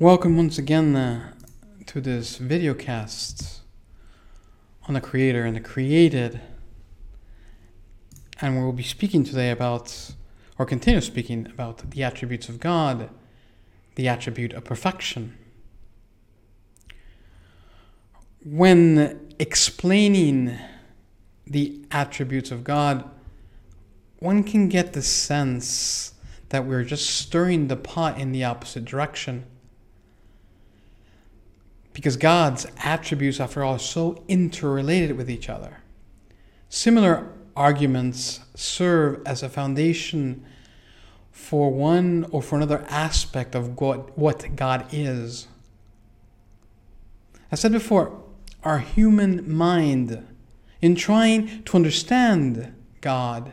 Welcome once again uh, to this video cast on the Creator and the created. And we'll be speaking today about, or continue speaking about, the attributes of God, the attribute of perfection. When explaining the attributes of God, one can get the sense that we're just stirring the pot in the opposite direction because God's attributes, after all, are so interrelated with each other. Similar arguments serve as a foundation for one or for another aspect of God, what God is. I said before, our human mind, in trying to understand God,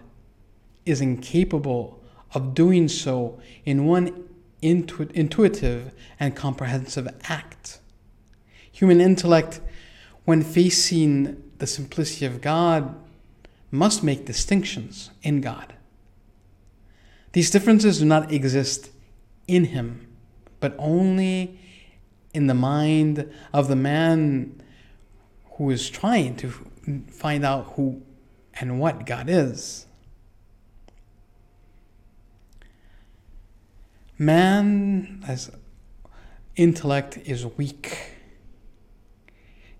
is incapable of doing so in one intu- intuitive and comprehensive act. Human intellect, when facing the simplicity of God, must make distinctions in God. These differences do not exist in Him, but only in the mind of the man who is trying to find out who and what God is. Man, as intellect, is weak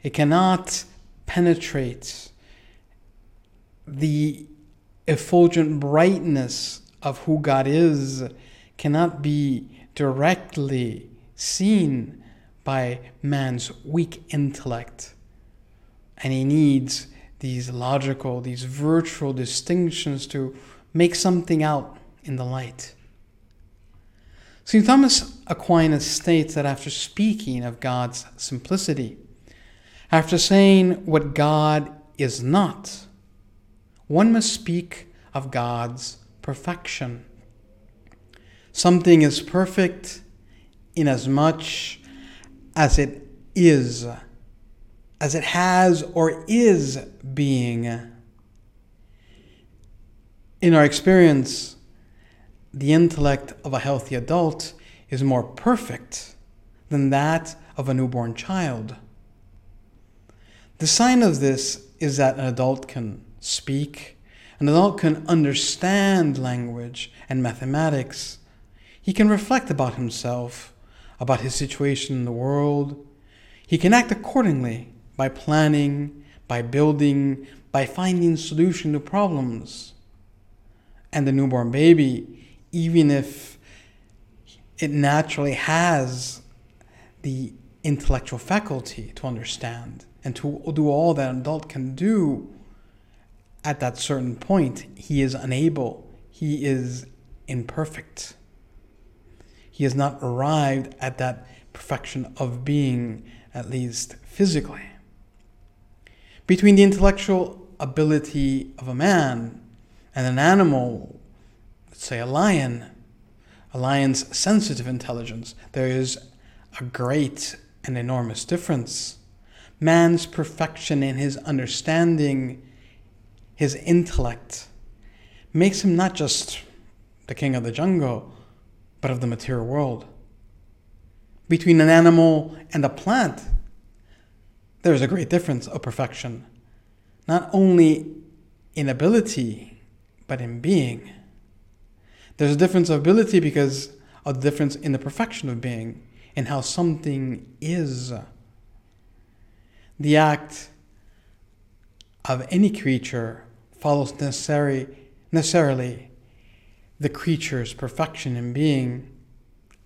it cannot penetrate the effulgent brightness of who God is, cannot be directly seen by man's weak intellect. And he needs these logical, these virtual distinctions to make something out in the light. St. Thomas Aquinas states that after speaking of God's simplicity, after saying what God is not, one must speak of God's perfection. Something is perfect inasmuch as it is, as it has or is being. In our experience, the intellect of a healthy adult is more perfect than that of a newborn child. The sign of this is that an adult can speak, an adult can understand language and mathematics. He can reflect about himself, about his situation in the world. He can act accordingly by planning, by building, by finding solution to problems. And the newborn baby, even if it naturally has the intellectual faculty to understand, and to do all that an adult can do at that certain point, he is unable. He is imperfect. He has not arrived at that perfection of being, at least physically. Between the intellectual ability of a man and an animal, let's say a lion, a lion's sensitive intelligence, there is a great and enormous difference man's perfection in his understanding, his intellect, makes him not just the king of the jungle, but of the material world. Between an animal and a plant, there is a great difference of perfection, not only in ability, but in being. There's a difference of ability because of the difference in the perfection of being, in how something is the act of any creature follows necessary, necessarily the creature's perfection in being.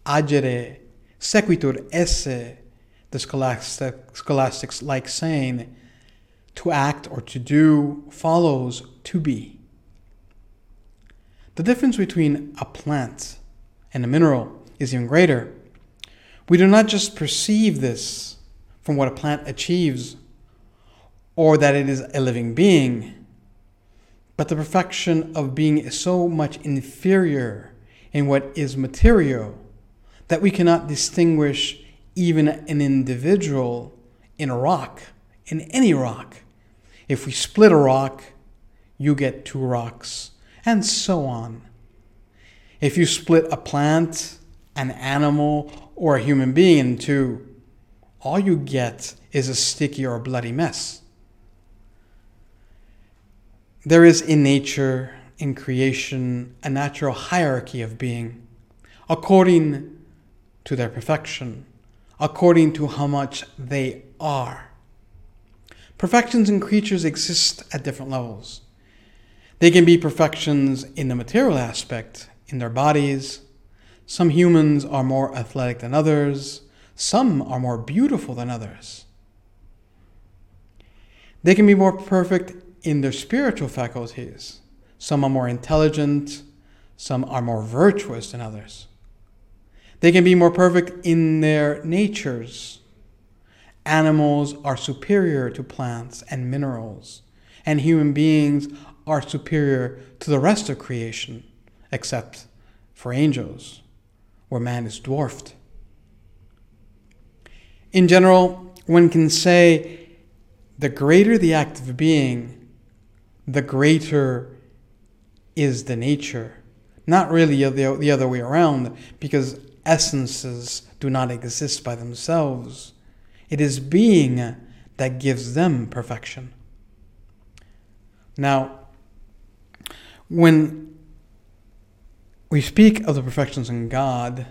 Agere sequitur esse, the scholastic, scholastics like saying, to act or to do follows to be. The difference between a plant and a mineral is even greater. We do not just perceive this from what a plant achieves or that it is a living being. But the perfection of being is so much inferior in what is material that we cannot distinguish even an individual in a rock, in any rock. If we split a rock, you get two rocks, and so on. If you split a plant, an animal, or a human being into, all you get is a sticky or bloody mess. There is in nature, in creation, a natural hierarchy of being, according to their perfection, according to how much they are. Perfections in creatures exist at different levels. They can be perfections in the material aspect, in their bodies. Some humans are more athletic than others. Some are more beautiful than others. They can be more perfect in their spiritual faculties. Some are more intelligent, some are more virtuous than others. They can be more perfect in their natures. Animals are superior to plants and minerals, and human beings are superior to the rest of creation, except for angels, where man is dwarfed. In general, one can say the greater the act of being, the greater is the nature. Not really the, the other way around, because essences do not exist by themselves. It is being that gives them perfection. Now, when we speak of the perfections in God,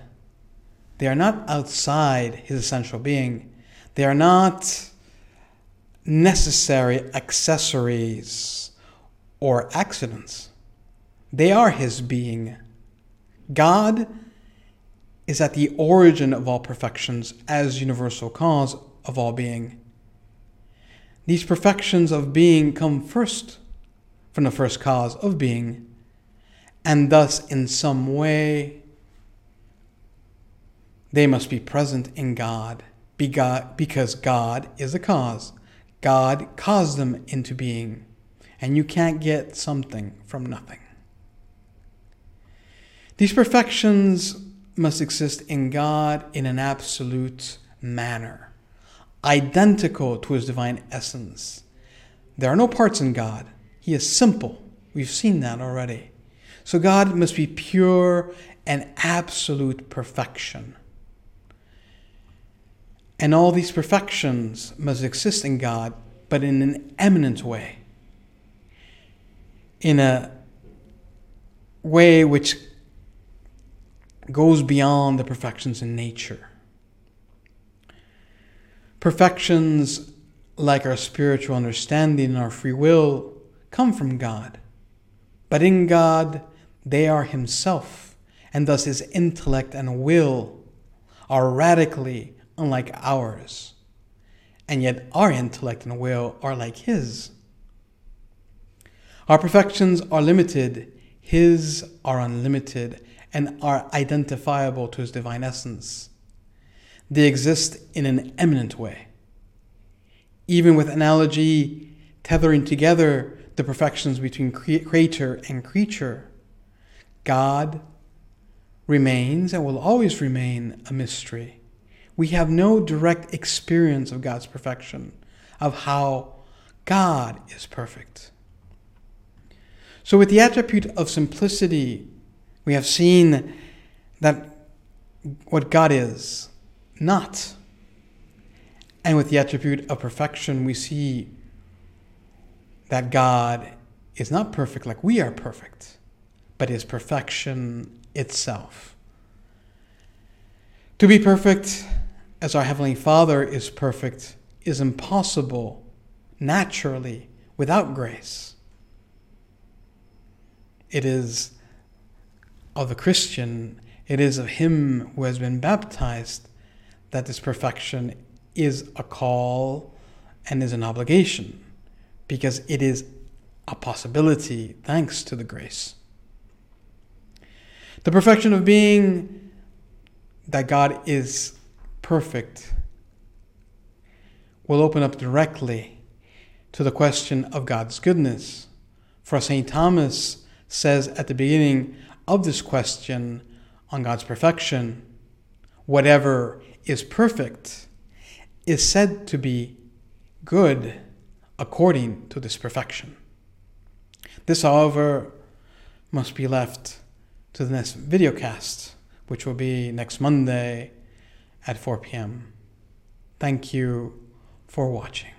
they are not outside his essential being. They are not necessary accessories or accidents. They are his being. God is at the origin of all perfections as universal cause of all being. These perfections of being come first from the first cause of being, and thus, in some way, they must be present in God because God is a cause. God caused them into being, and you can't get something from nothing. These perfections must exist in God in an absolute manner, identical to his divine essence. There are no parts in God. He is simple. We've seen that already. So God must be pure and absolute perfection. And all these perfections must exist in God, but in an eminent way. In a way which goes beyond the perfections in nature. Perfections like our spiritual understanding and our free will come from God. But in God, they are Himself, and thus His intellect and will are radically unlike ours. And yet, our intellect and will are like His. Our perfections are limited, His are unlimited, and are identifiable to his divine essence. They exist in an eminent way. Even with analogy tethering together the perfections between creator and creature, God remains and will always remain a mystery. We have no direct experience of God's perfection, of how God is perfect. So, with the attribute of simplicity we have seen that what God is not. And with the attribute of perfection, we see that God is not perfect like we are perfect, but is perfection itself. To be perfect as our Heavenly Father is perfect is impossible naturally without grace. It is of the Christian, it is of him who has been baptized that this perfection is a call and is an obligation because it is a possibility thanks to the grace. The perfection of being that God is perfect will open up directly to the question of God's goodness. For St. Thomas says at the beginning of this question on God's perfection, whatever is perfect is said to be good according to this perfection. This, however, must be left to the next videocast, which will be next Monday at 4 p.m. Thank you for watching.